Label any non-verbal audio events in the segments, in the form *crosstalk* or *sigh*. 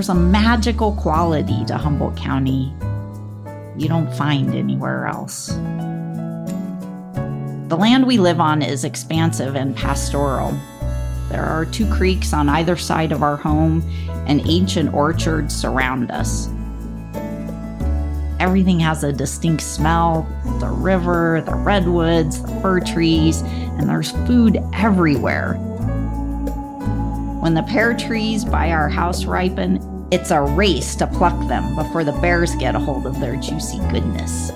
There's a magical quality to Humboldt County you don't find anywhere else. The land we live on is expansive and pastoral. There are two creeks on either side of our home, and ancient orchards surround us. Everything has a distinct smell the river, the redwoods, the fir trees, and there's food everywhere. When the pear trees by our house ripen, it's a race to pluck them before the bears get a hold of their juicy goodness.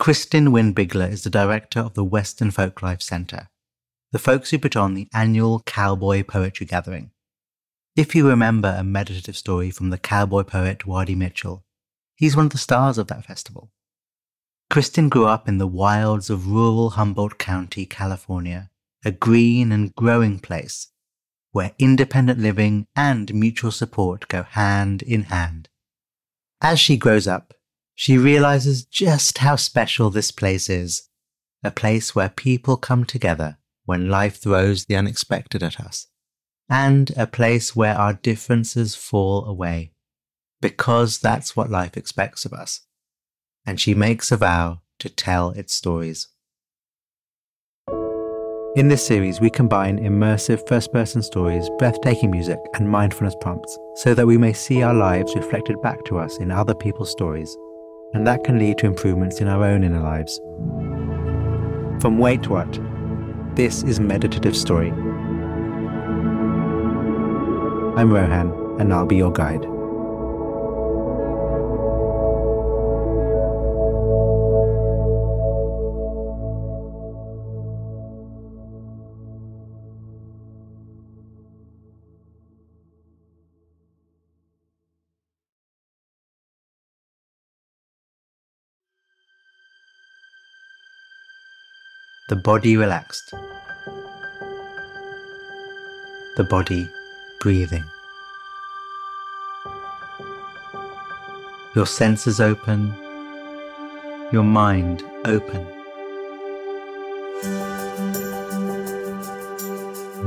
Kristin Windbigler is the director of the Western Folklife Center, the folks who put on the annual Cowboy Poetry Gathering. If you remember a meditative story from the cowboy poet Waddie Mitchell, he's one of the stars of that festival. Kristin grew up in the wilds of rural Humboldt County, California, a green and growing place where independent living and mutual support go hand in hand. As she grows up, she realizes just how special this place is, a place where people come together when life throws the unexpected at us, and a place where our differences fall away, because that's what life expects of us. And she makes a vow to tell its stories. In this series, we combine immersive first person stories, breathtaking music, and mindfulness prompts so that we may see our lives reflected back to us in other people's stories, and that can lead to improvements in our own inner lives. From WaitWhat this is Meditative Story. I'm Rohan, and I'll be your guide. The body relaxed, the body breathing. Your senses open, your mind open.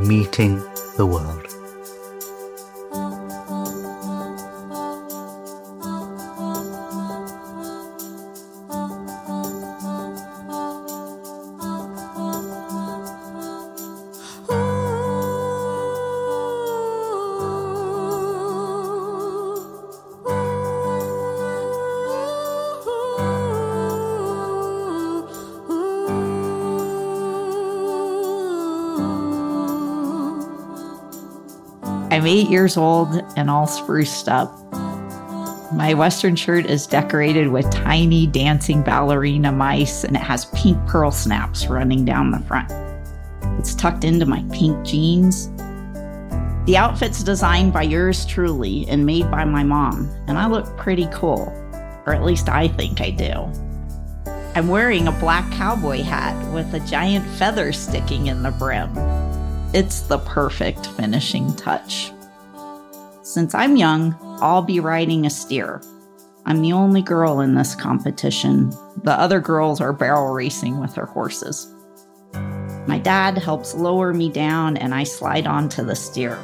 Meeting the world. Years old and all spruced up. My Western shirt is decorated with tiny dancing ballerina mice and it has pink pearl snaps running down the front. It's tucked into my pink jeans. The outfit's designed by yours truly and made by my mom, and I look pretty cool. Or at least I think I do. I'm wearing a black cowboy hat with a giant feather sticking in the brim. It's the perfect finishing touch. Since I'm young, I'll be riding a steer. I'm the only girl in this competition. The other girls are barrel racing with their horses. My dad helps lower me down and I slide onto the steer.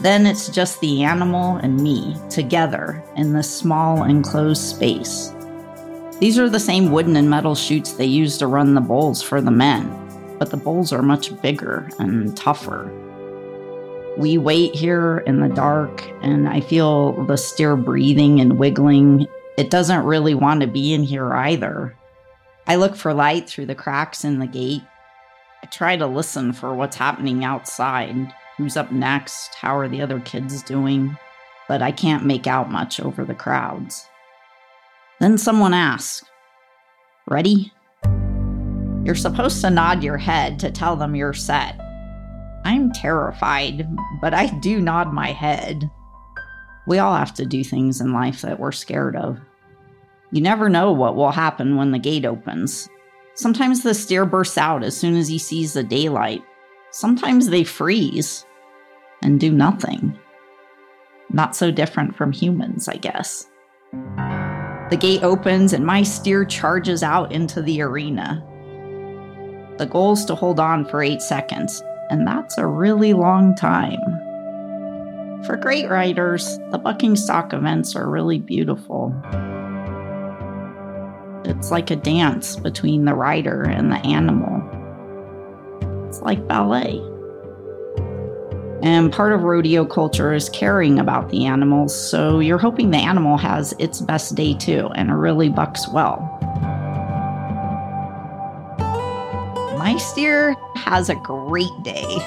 Then it's just the animal and me together in this small enclosed space. These are the same wooden and metal chutes they use to run the bulls for the men, but the bulls are much bigger and tougher. We wait here in the dark, and I feel the steer breathing and wiggling. It doesn't really want to be in here either. I look for light through the cracks in the gate. I try to listen for what's happening outside. Who's up next? How are the other kids doing? But I can't make out much over the crowds. Then someone asks, Ready? You're supposed to nod your head to tell them you're set. I'm terrified, but I do nod my head. We all have to do things in life that we're scared of. You never know what will happen when the gate opens. Sometimes the steer bursts out as soon as he sees the daylight. Sometimes they freeze and do nothing. Not so different from humans, I guess. The gate opens and my steer charges out into the arena. The goal is to hold on for eight seconds, and that's a really long time. For great riders, the bucking stock events are really beautiful. It's like a dance between the rider and the animal. It's like ballet. And part of rodeo culture is caring about the animals, so you're hoping the animal has its best day too and really bucks well. My steer has a great day,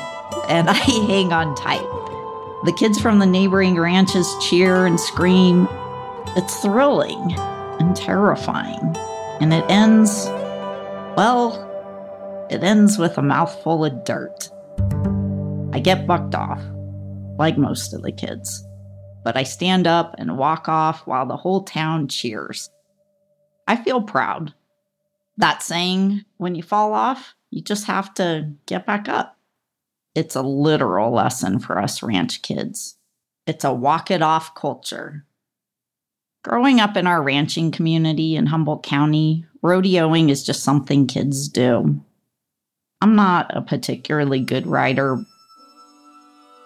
and I *laughs* hang on tight. The kids from the neighboring ranches cheer and scream. It's thrilling and terrifying. And it ends, well, it ends with a mouthful of dirt. I get bucked off, like most of the kids, but I stand up and walk off while the whole town cheers. I feel proud. That saying, when you fall off, you just have to get back up. It's a literal lesson for us ranch kids. It's a walk it off culture. Growing up in our ranching community in Humboldt County, rodeoing is just something kids do. I'm not a particularly good rider,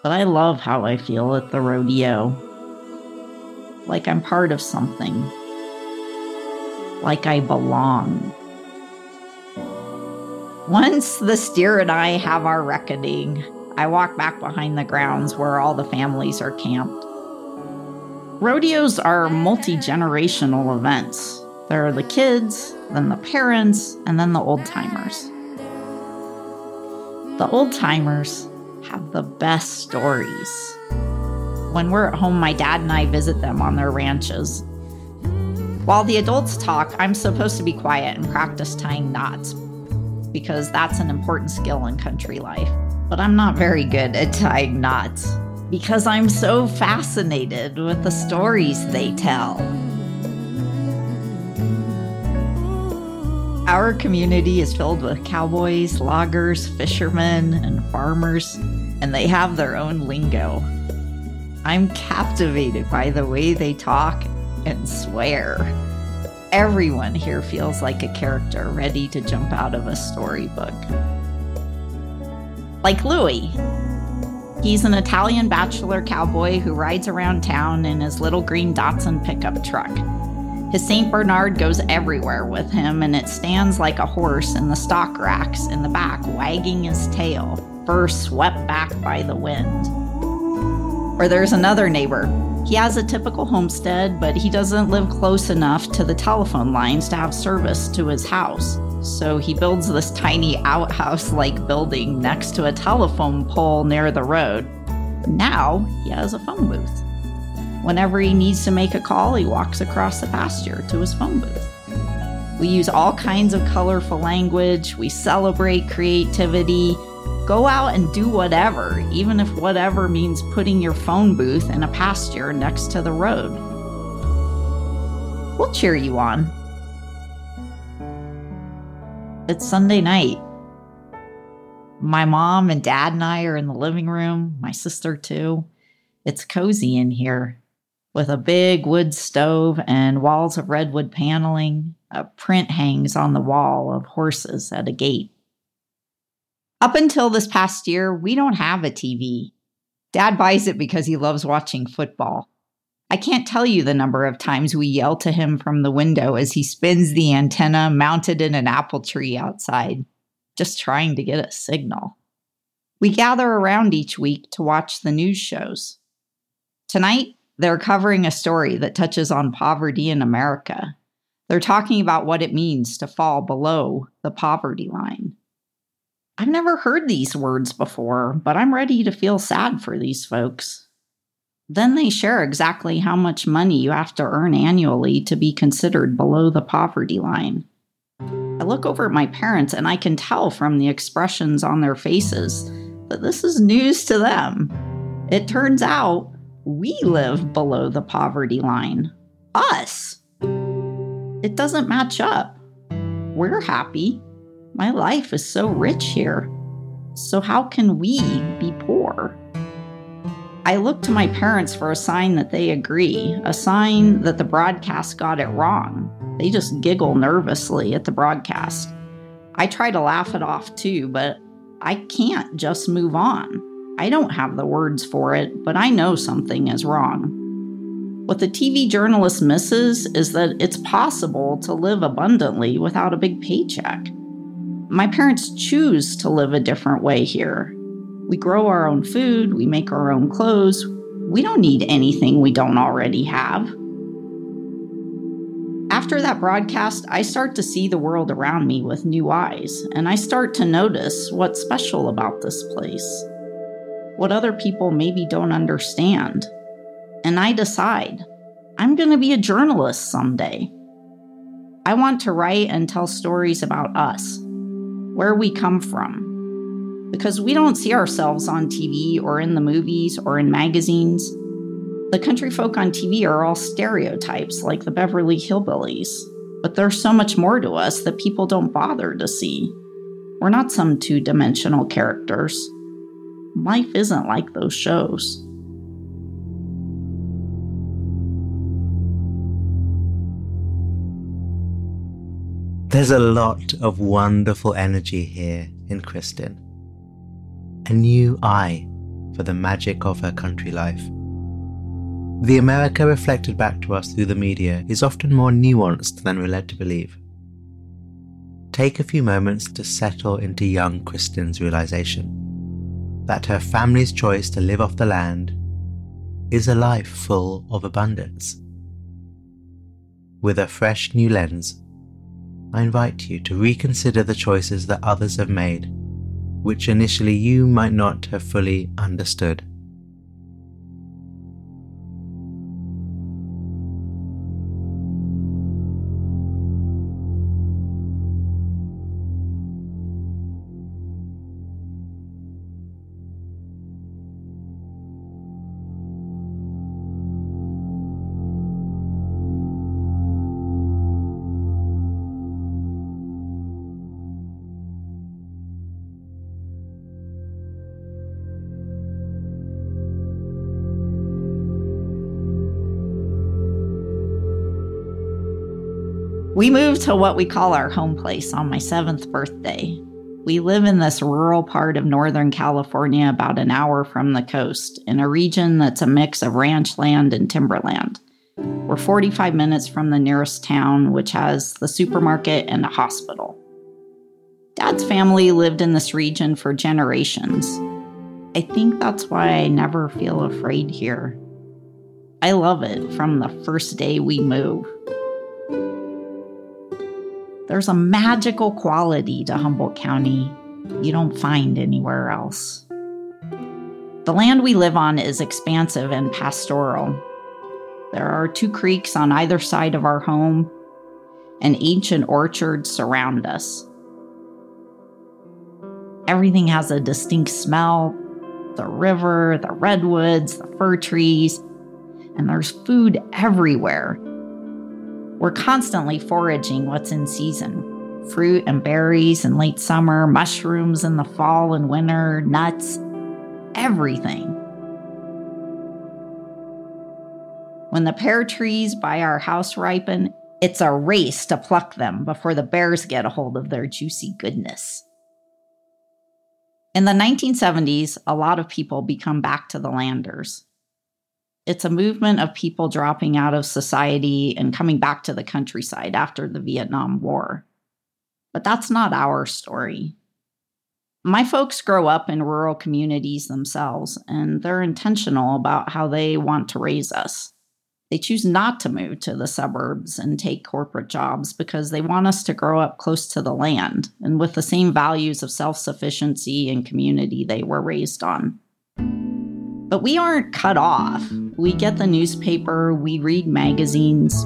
but I love how I feel at the rodeo. Like I'm part of something. Like I belong. Once the steer and I have our reckoning, I walk back behind the grounds where all the families are camped. Rodeos are multi generational events. There are the kids, then the parents, and then the old timers. The old timers have the best stories. When we're at home, my dad and I visit them on their ranches. While the adults talk, I'm supposed to be quiet and practice tying knots because that's an important skill in country life. But I'm not very good at tying knots because I'm so fascinated with the stories they tell. Our community is filled with cowboys, loggers, fishermen, and farmers, and they have their own lingo. I'm captivated by the way they talk and swear. Everyone here feels like a character ready to jump out of a storybook. Like Louis. He's an Italian bachelor cowboy who rides around town in his little green Datsun pickup truck. His St. Bernard goes everywhere with him, and it stands like a horse in the stock racks in the back, wagging his tail, fur swept back by the wind. Or there's another neighbor. He has a typical homestead, but he doesn't live close enough to the telephone lines to have service to his house. So he builds this tiny outhouse like building next to a telephone pole near the road. Now he has a phone booth. Whenever he needs to make a call, he walks across the pasture to his phone booth. We use all kinds of colorful language, we celebrate creativity. Go out and do whatever, even if whatever means putting your phone booth in a pasture next to the road. We'll cheer you on. It's Sunday night. My mom and dad and I are in the living room, my sister too. It's cozy in here with a big wood stove and walls of redwood paneling. A print hangs on the wall of horses at a gate. Up until this past year, we don't have a TV. Dad buys it because he loves watching football. I can't tell you the number of times we yell to him from the window as he spins the antenna mounted in an apple tree outside, just trying to get a signal. We gather around each week to watch the news shows. Tonight, they're covering a story that touches on poverty in America. They're talking about what it means to fall below the poverty line. I've never heard these words before, but I'm ready to feel sad for these folks. Then they share exactly how much money you have to earn annually to be considered below the poverty line. I look over at my parents and I can tell from the expressions on their faces that this is news to them. It turns out we live below the poverty line. Us. It doesn't match up. We're happy. My life is so rich here. So, how can we be poor? I look to my parents for a sign that they agree, a sign that the broadcast got it wrong. They just giggle nervously at the broadcast. I try to laugh it off too, but I can't just move on. I don't have the words for it, but I know something is wrong. What the TV journalist misses is that it's possible to live abundantly without a big paycheck. My parents choose to live a different way here. We grow our own food, we make our own clothes. We don't need anything we don't already have. After that broadcast, I start to see the world around me with new eyes, and I start to notice what's special about this place, what other people maybe don't understand. And I decide I'm going to be a journalist someday. I want to write and tell stories about us, where we come from, because we don't see ourselves on TV or in the movies or in magazines. The country folk on TV are all stereotypes like the Beverly Hillbillies, but there's so much more to us that people don't bother to see. We're not some two dimensional characters. Life isn't like those shows. There's a lot of wonderful energy here in Kristin a new eye for the magic of her country life. The America reflected back to us through the media is often more nuanced than we're led to believe. Take a few moments to settle into young Kristin's realization that her family's choice to live off the land is a life full of abundance. With a fresh new lens, I invite you to reconsider the choices that others have made which initially you might not have fully understood. To what we call our home place on my seventh birthday. We live in this rural part of Northern California, about an hour from the coast, in a region that's a mix of ranch land and timberland. We're 45 minutes from the nearest town, which has the supermarket and a hospital. Dad's family lived in this region for generations. I think that's why I never feel afraid here. I love it from the first day we move. There's a magical quality to Humboldt County you don't find anywhere else. The land we live on is expansive and pastoral. There are two creeks on either side of our home, and ancient orchards surround us. Everything has a distinct smell the river, the redwoods, the fir trees, and there's food everywhere we're constantly foraging what's in season fruit and berries in late summer, mushrooms in the fall and winter, nuts, everything. When the pear trees by our house ripen, it's a race to pluck them before the bears get a hold of their juicy goodness. In the 1970s, a lot of people become back to the landers. It's a movement of people dropping out of society and coming back to the countryside after the Vietnam War. But that's not our story. My folks grow up in rural communities themselves, and they're intentional about how they want to raise us. They choose not to move to the suburbs and take corporate jobs because they want us to grow up close to the land and with the same values of self sufficiency and community they were raised on. But we aren't cut off. We get the newspaper, we read magazines.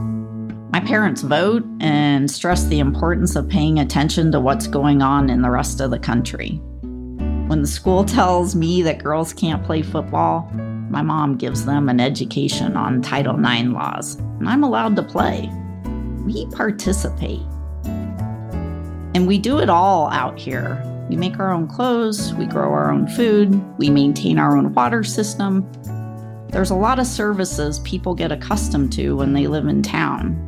My parents vote and stress the importance of paying attention to what's going on in the rest of the country. When the school tells me that girls can't play football, my mom gives them an education on Title IX laws, and I'm allowed to play. We participate. And we do it all out here we make our own clothes, we grow our own food, we maintain our own water system. There's a lot of services people get accustomed to when they live in town.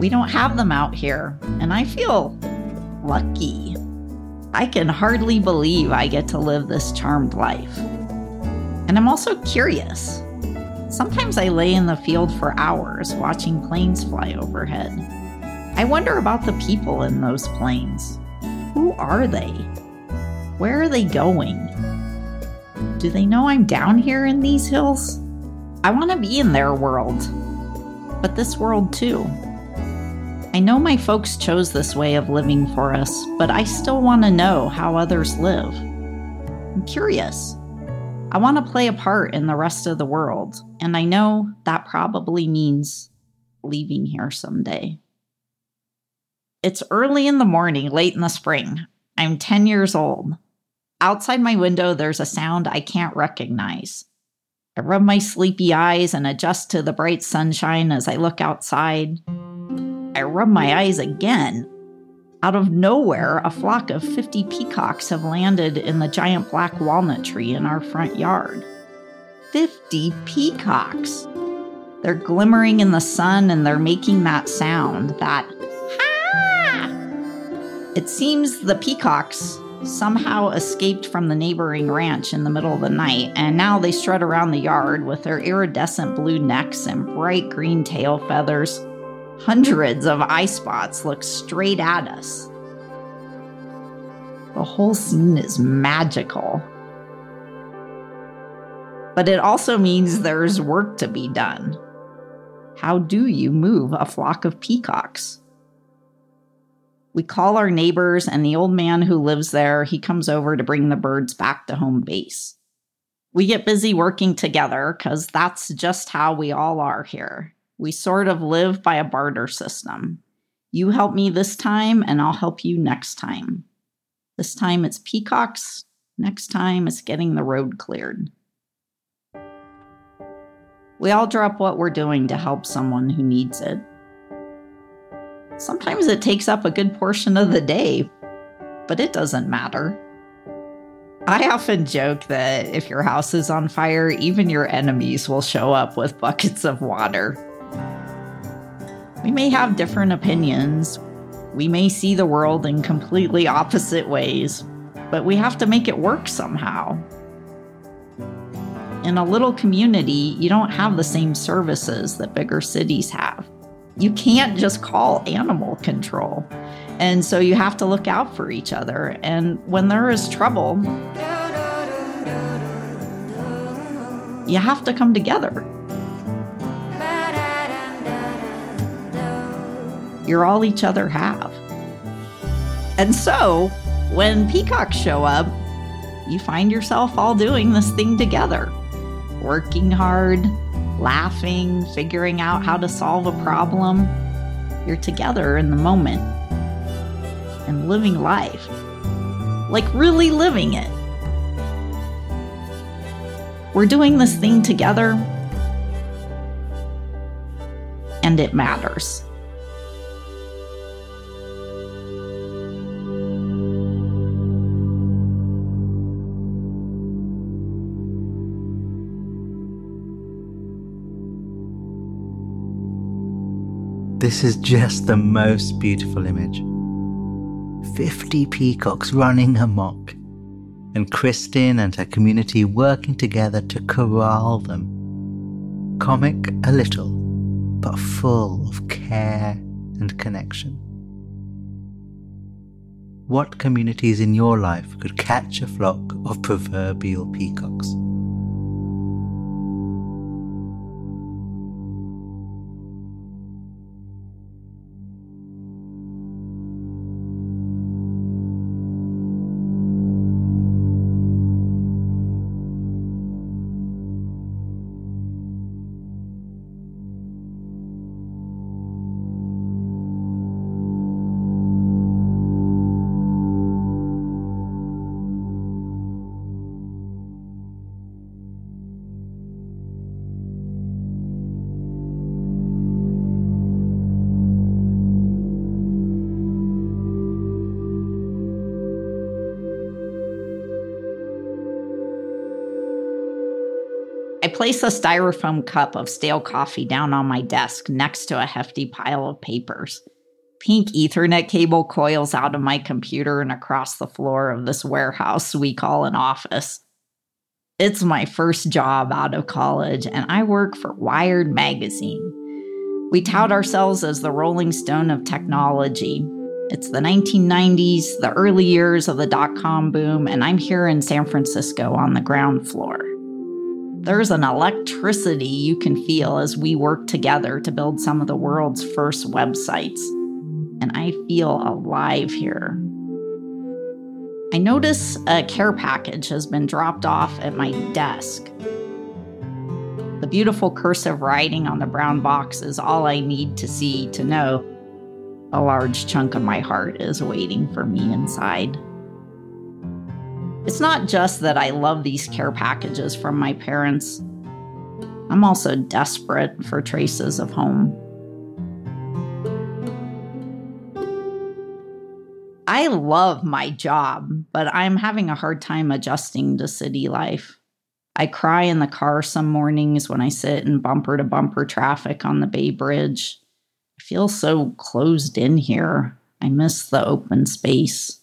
We don't have them out here, and I feel lucky. I can hardly believe I get to live this charmed life. And I'm also curious. Sometimes I lay in the field for hours watching planes fly overhead. I wonder about the people in those planes. Who are they? Where are they going? Do they know I'm down here in these hills? I want to be in their world, but this world too. I know my folks chose this way of living for us, but I still want to know how others live. I'm curious. I want to play a part in the rest of the world, and I know that probably means leaving here someday. It's early in the morning, late in the spring. I'm 10 years old. Outside my window, there's a sound I can't recognize. I rub my sleepy eyes and adjust to the bright sunshine as I look outside. I rub my eyes again. Out of nowhere, a flock of 50 peacocks have landed in the giant black walnut tree in our front yard. 50 peacocks! They're glimmering in the sun and they're making that sound, that it seems the peacocks somehow escaped from the neighboring ranch in the middle of the night, and now they strut around the yard with their iridescent blue necks and bright green tail feathers. Hundreds of eye spots look straight at us. The whole scene is magical. But it also means there's work to be done. How do you move a flock of peacocks? We call our neighbors, and the old man who lives there, he comes over to bring the birds back to home base. We get busy working together because that's just how we all are here. We sort of live by a barter system. You help me this time, and I'll help you next time. This time it's peacocks, next time it's getting the road cleared. We all drop what we're doing to help someone who needs it. Sometimes it takes up a good portion of the day, but it doesn't matter. I often joke that if your house is on fire, even your enemies will show up with *laughs* buckets of water. We may have different opinions. We may see the world in completely opposite ways, but we have to make it work somehow. In a little community, you don't have the same services that bigger cities have you can't just call animal control. And so you have to look out for each other. And when there is trouble, you have to come together. You're all each other have. And so when peacocks show up, you find yourself all doing this thing together, working hard, laughing, figuring out how to solve a problem. You're together in the moment and living life. Like, really living it. We're doing this thing together, and it matters. This is just the most beautiful image. 50 peacocks running amok, and Kristin and her community working together to corral them. Comic a little, but full of care and connection. What communities in your life could catch a flock of proverbial peacocks? Place a styrofoam cup of stale coffee down on my desk next to a hefty pile of papers. Pink Ethernet cable coils out of my computer and across the floor of this warehouse we call an office. It's my first job out of college, and I work for Wired Magazine. We tout ourselves as the Rolling Stone of technology. It's the 1990s, the early years of the dot com boom, and I'm here in San Francisco on the ground floor. There's an electricity you can feel as we work together to build some of the world's first websites. And I feel alive here. I notice a care package has been dropped off at my desk. The beautiful cursive writing on the brown box is all I need to see to know a large chunk of my heart is waiting for me inside. It's not just that I love these care packages from my parents, I'm also desperate for traces of home. I love my job, but I'm having a hard time adjusting to city life. I cry in the car some mornings when I sit in bumper to bumper traffic on the Bay Bridge. I feel so closed in here. I miss the open space.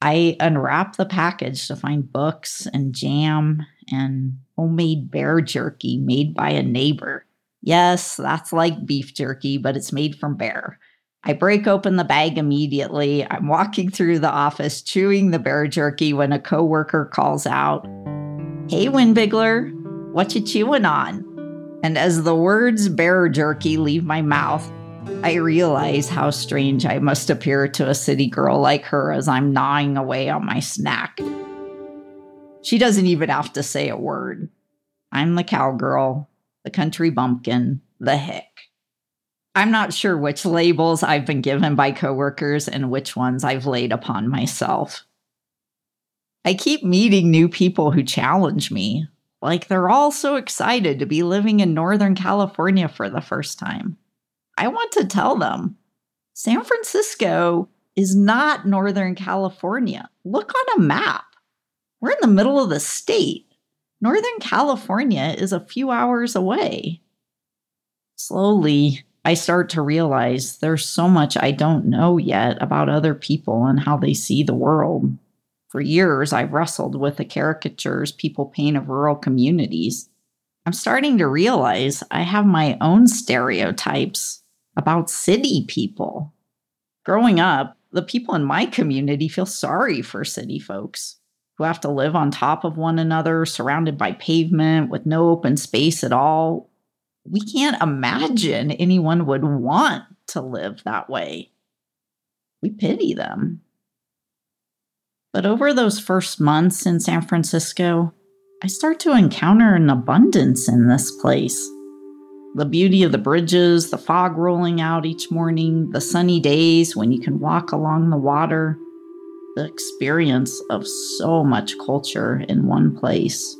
I unwrap the package to find books and jam and homemade bear jerky made by a neighbor. Yes, that's like beef jerky, but it's made from bear. I break open the bag immediately. I'm walking through the office chewing the bear jerky when a coworker calls out, Hey, Windbigler, what you chewing on? And as the words bear jerky leave my mouth, I realize how strange I must appear to a city girl like her as I'm gnawing away on my snack. She doesn't even have to say a word. I'm the cowgirl, the country bumpkin, the hick. I'm not sure which labels I've been given by coworkers and which ones I've laid upon myself. I keep meeting new people who challenge me, like they're all so excited to be living in Northern California for the first time. I want to tell them San Francisco is not Northern California. Look on a map. We're in the middle of the state. Northern California is a few hours away. Slowly, I start to realize there's so much I don't know yet about other people and how they see the world. For years, I've wrestled with the caricatures people paint of rural communities. I'm starting to realize I have my own stereotypes about city people. Growing up, the people in my community feel sorry for city folks who have to live on top of one another, surrounded by pavement with no open space at all. We can't imagine anyone would want to live that way. We pity them. But over those first months in San Francisco, I start to encounter an abundance in this place. The beauty of the bridges, the fog rolling out each morning, the sunny days when you can walk along the water, the experience of so much culture in one place.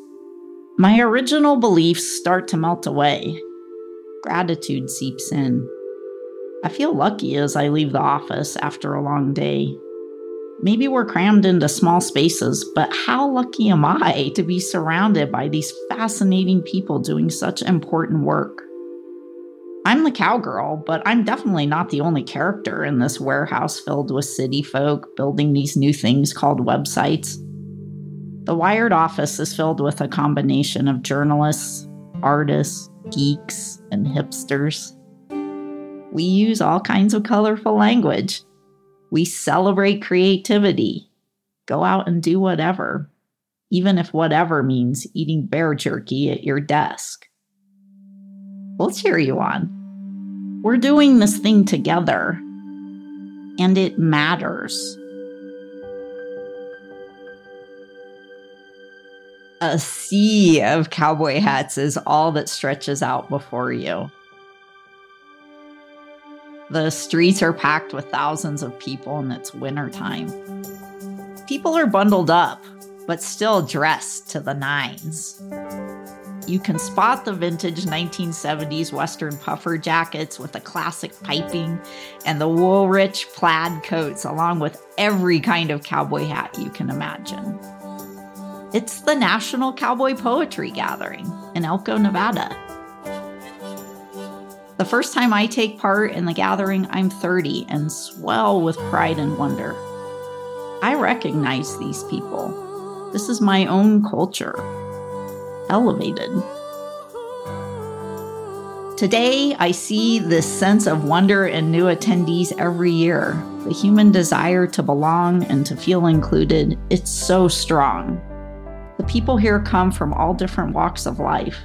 My original beliefs start to melt away. Gratitude seeps in. I feel lucky as I leave the office after a long day. Maybe we're crammed into small spaces, but how lucky am I to be surrounded by these fascinating people doing such important work? I'm the cowgirl, but I'm definitely not the only character in this warehouse filled with city folk building these new things called websites. The Wired office is filled with a combination of journalists, artists, geeks, and hipsters. We use all kinds of colorful language. We celebrate creativity. Go out and do whatever, even if whatever means eating bear jerky at your desk. We'll cheer you on. We're doing this thing together, and it matters. A sea of cowboy hats is all that stretches out before you. The streets are packed with thousands of people, and it's wintertime. People are bundled up, but still dressed to the nines. You can spot the vintage 1970s Western puffer jackets with the classic piping and the wool rich plaid coats, along with every kind of cowboy hat you can imagine. It's the National Cowboy Poetry Gathering in Elko, Nevada. The first time I take part in the gathering, I'm 30 and swell with pride and wonder. I recognize these people. This is my own culture. Elevated. Today, I see this sense of wonder in new attendees every year. The human desire to belong and to feel included, it's so strong. The people here come from all different walks of life.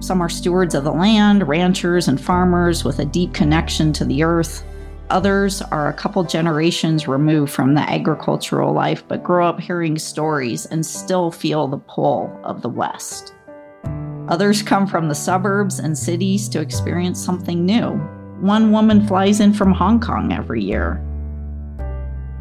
Some are stewards of the land, ranchers, and farmers with a deep connection to the earth. Others are a couple generations removed from the agricultural life but grow up hearing stories and still feel the pull of the West. Others come from the suburbs and cities to experience something new. One woman flies in from Hong Kong every year.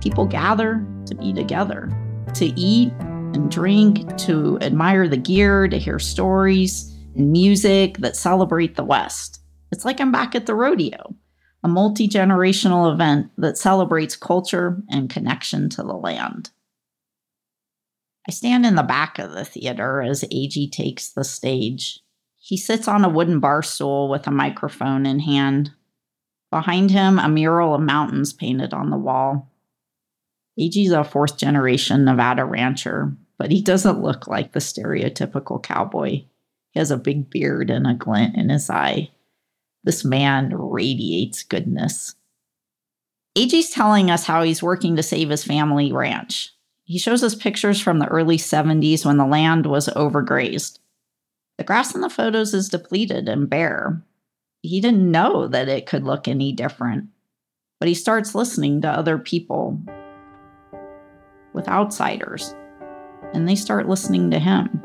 People gather to be together, to eat and drink, to admire the gear, to hear stories and music that celebrate the West. It's like I'm back at the rodeo, a multi generational event that celebrates culture and connection to the land. I stand in the back of the theater as Agee takes the stage. He sits on a wooden bar stool with a microphone in hand. Behind him, a mural of mountains painted on the wall. Agee's a fourth generation Nevada rancher, but he doesn't look like the stereotypical cowboy. He has a big beard and a glint in his eye. This man radiates goodness. Agee's telling us how he's working to save his family ranch. He shows us pictures from the early 70s when the land was overgrazed. The grass in the photos is depleted and bare. He didn't know that it could look any different, but he starts listening to other people with outsiders, and they start listening to him.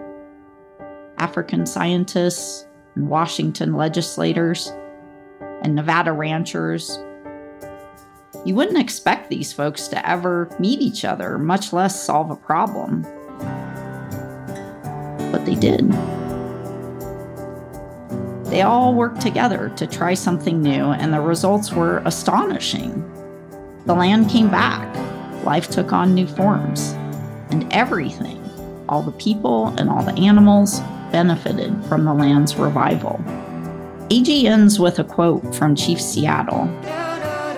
African scientists and Washington legislators and Nevada ranchers. You wouldn't expect these folks to ever meet each other, much less solve a problem. But they did. They all worked together to try something new, and the results were astonishing. The land came back, life took on new forms, and everything all the people and all the animals benefited from the land's revival. Agee ends with a quote from Chief Seattle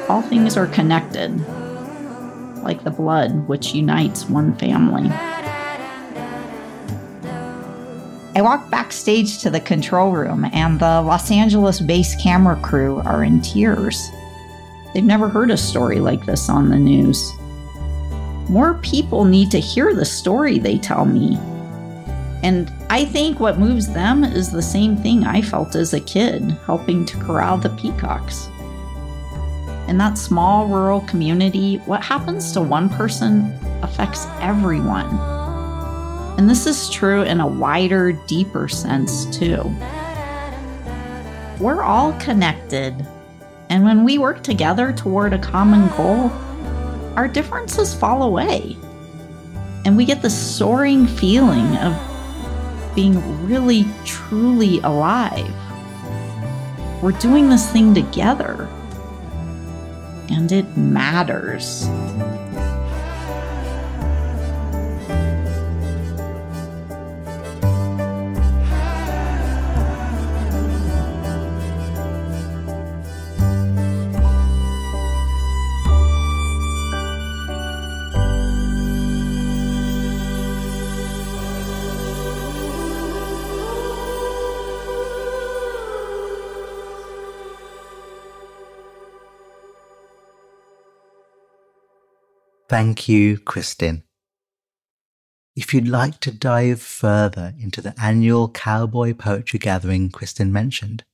All things are connected, like the blood which unites one family. I walk backstage to the control room, and the Los Angeles based camera crew are in tears. They've never heard a story like this on the news. More people need to hear the story, they tell me. And I think what moves them is the same thing I felt as a kid, helping to corral the peacocks. In that small rural community, what happens to one person affects everyone. And this is true in a wider, deeper sense, too. We're all connected. And when we work together toward a common goal, our differences fall away. And we get the soaring feeling of being really, truly alive. We're doing this thing together. And it matters. Thank you, Kristin. If you'd like to dive further into the annual cowboy poetry gathering Kristin mentioned,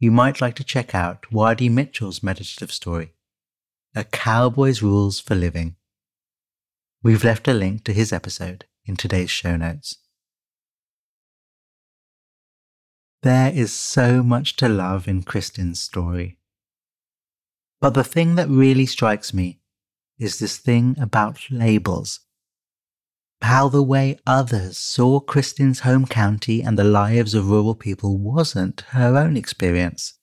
you might like to check out Waddie Mitchell's meditative story, A Cowboy's Rules for Living. We've left a link to his episode in today's show notes. There is so much to love in Kristin's story. But the thing that really strikes me is this thing about labels how the way others saw Kristin's home county and the lives of rural people wasn't her own experience,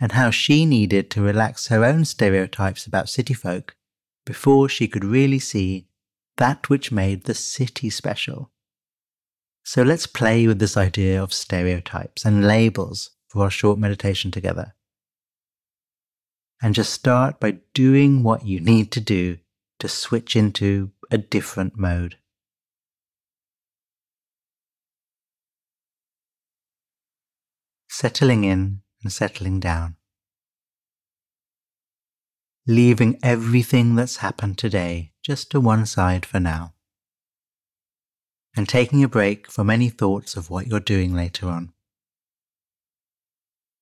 and how she needed to relax her own stereotypes about city folk before she could really see that which made the city special. So let's play with this idea of stereotypes and labels for our short meditation together. And just start by doing what you need to do to switch into a different mode. Settling in and settling down. Leaving everything that's happened today just to one side for now. And taking a break from any thoughts of what you're doing later on.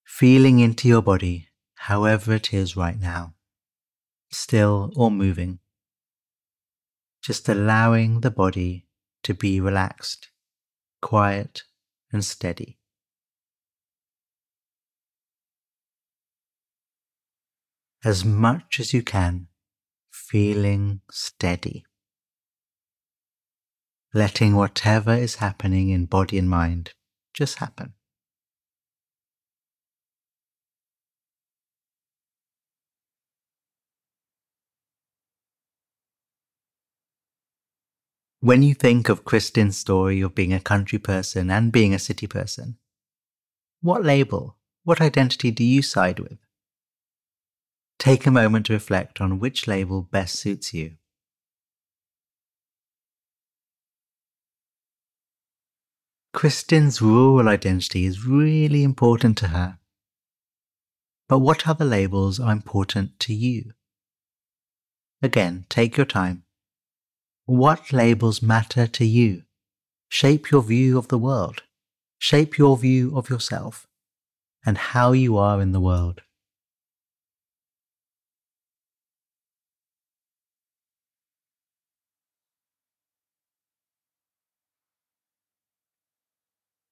Feeling into your body, however it is right now, still or moving just allowing the body to be relaxed, quiet, and steady. As much as you can, feeling steady. Letting whatever is happening in body and mind just happen. When you think of Kristin's story of being a country person and being a city person, what label, what identity do you side with? Take a moment to reflect on which label best suits you. Kristin's rural identity is really important to her. But what other labels are important to you? Again, take your time what labels matter to you? Shape your view of the world. Shape your view of yourself and how you are in the world.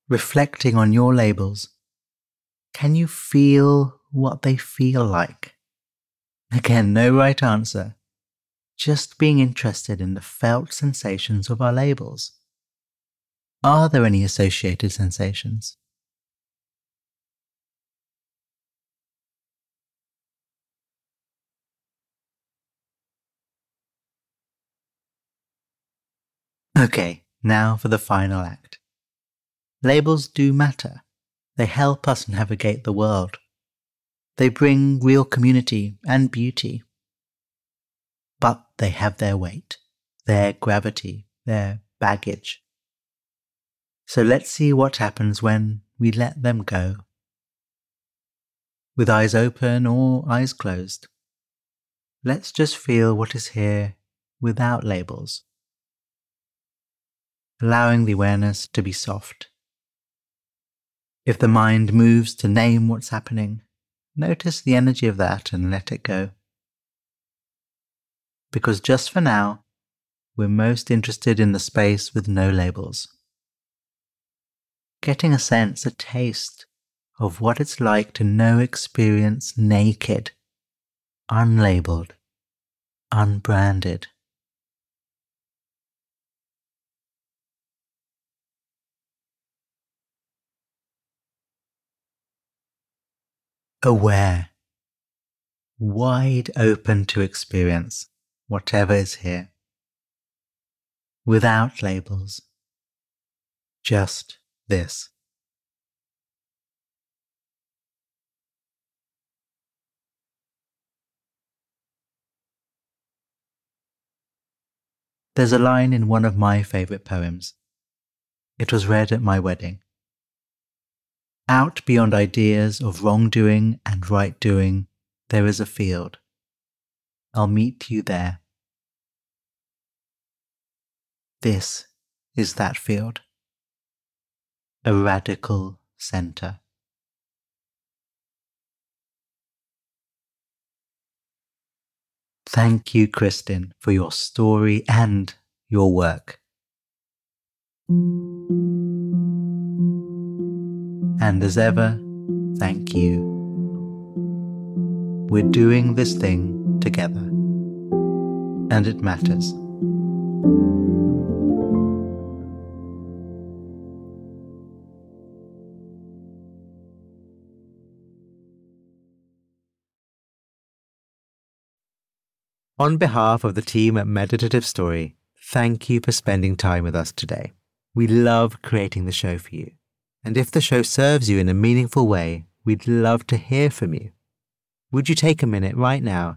Reflecting on your labels, can you feel what they feel like? Again, no right answer just being interested in the felt sensations of our labels. Are there any associated sensations? Okay, now for the final act. Labels do matter. They help us navigate the world. They bring real community and beauty but they have their weight, their gravity, their baggage. So let's see what happens when we let them go. With eyes open or eyes closed, let's just feel what is here without labels, allowing the awareness to be soft. If the mind moves to name what's happening, notice the energy of that and let it go because just for now, we're most interested in the space with no labels. Getting a sense, a taste of what it's like to know experience naked, unlabeled, unbranded. Aware, wide open to experience whatever is here, without labels, just this. There's a line in one of my favourite poems. It was read at my wedding. Out beyond ideas of wrongdoing and right doing, there is a field I'll meet you there. this is that field. A radical center. Thank you, Kristin, for your story and your work. And as ever, thank you. We're doing this thing together, and it matters. On behalf of the team at Meditative Story, thank you for spending time with us today. We love creating the show for you. And if the show serves you in a meaningful way, we'd love to hear from you. Would you take a minute right now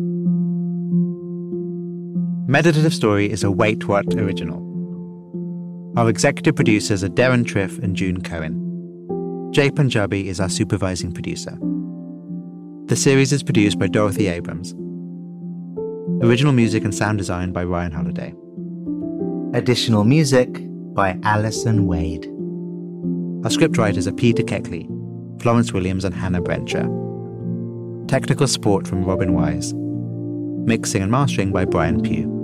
Meditative Story is a WaitWhat original. Our executive producers are Deron Triff and June Cohen. Jay Punjabi is our supervising producer. The series is produced by Dorothy Abrams. Original music and sound design by Ryan Holladay. Additional music by Alison Wade. Our scriptwriters are Peter Keckley, Florence Williams, and Hannah Brencher. Technical support from Robin Wise. Mixing and mastering by Brian Pugh.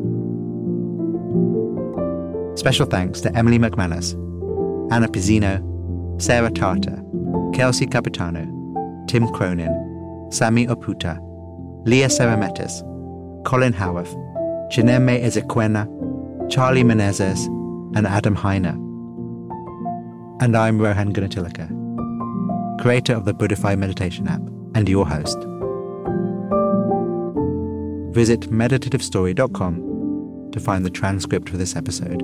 Special thanks to Emily McManus, Anna Pizzino, Sarah Tartar, Kelsey Capitano, Tim Cronin, Sami Oputa, Leah Sarametis, Colin Howarth, Chineme Ezequena, Charlie Menezes, and Adam Heiner. And I'm Rohan Gunatillake, creator of the Buddhify Meditation app and your host. Visit meditativestory.com to find the transcript for this episode.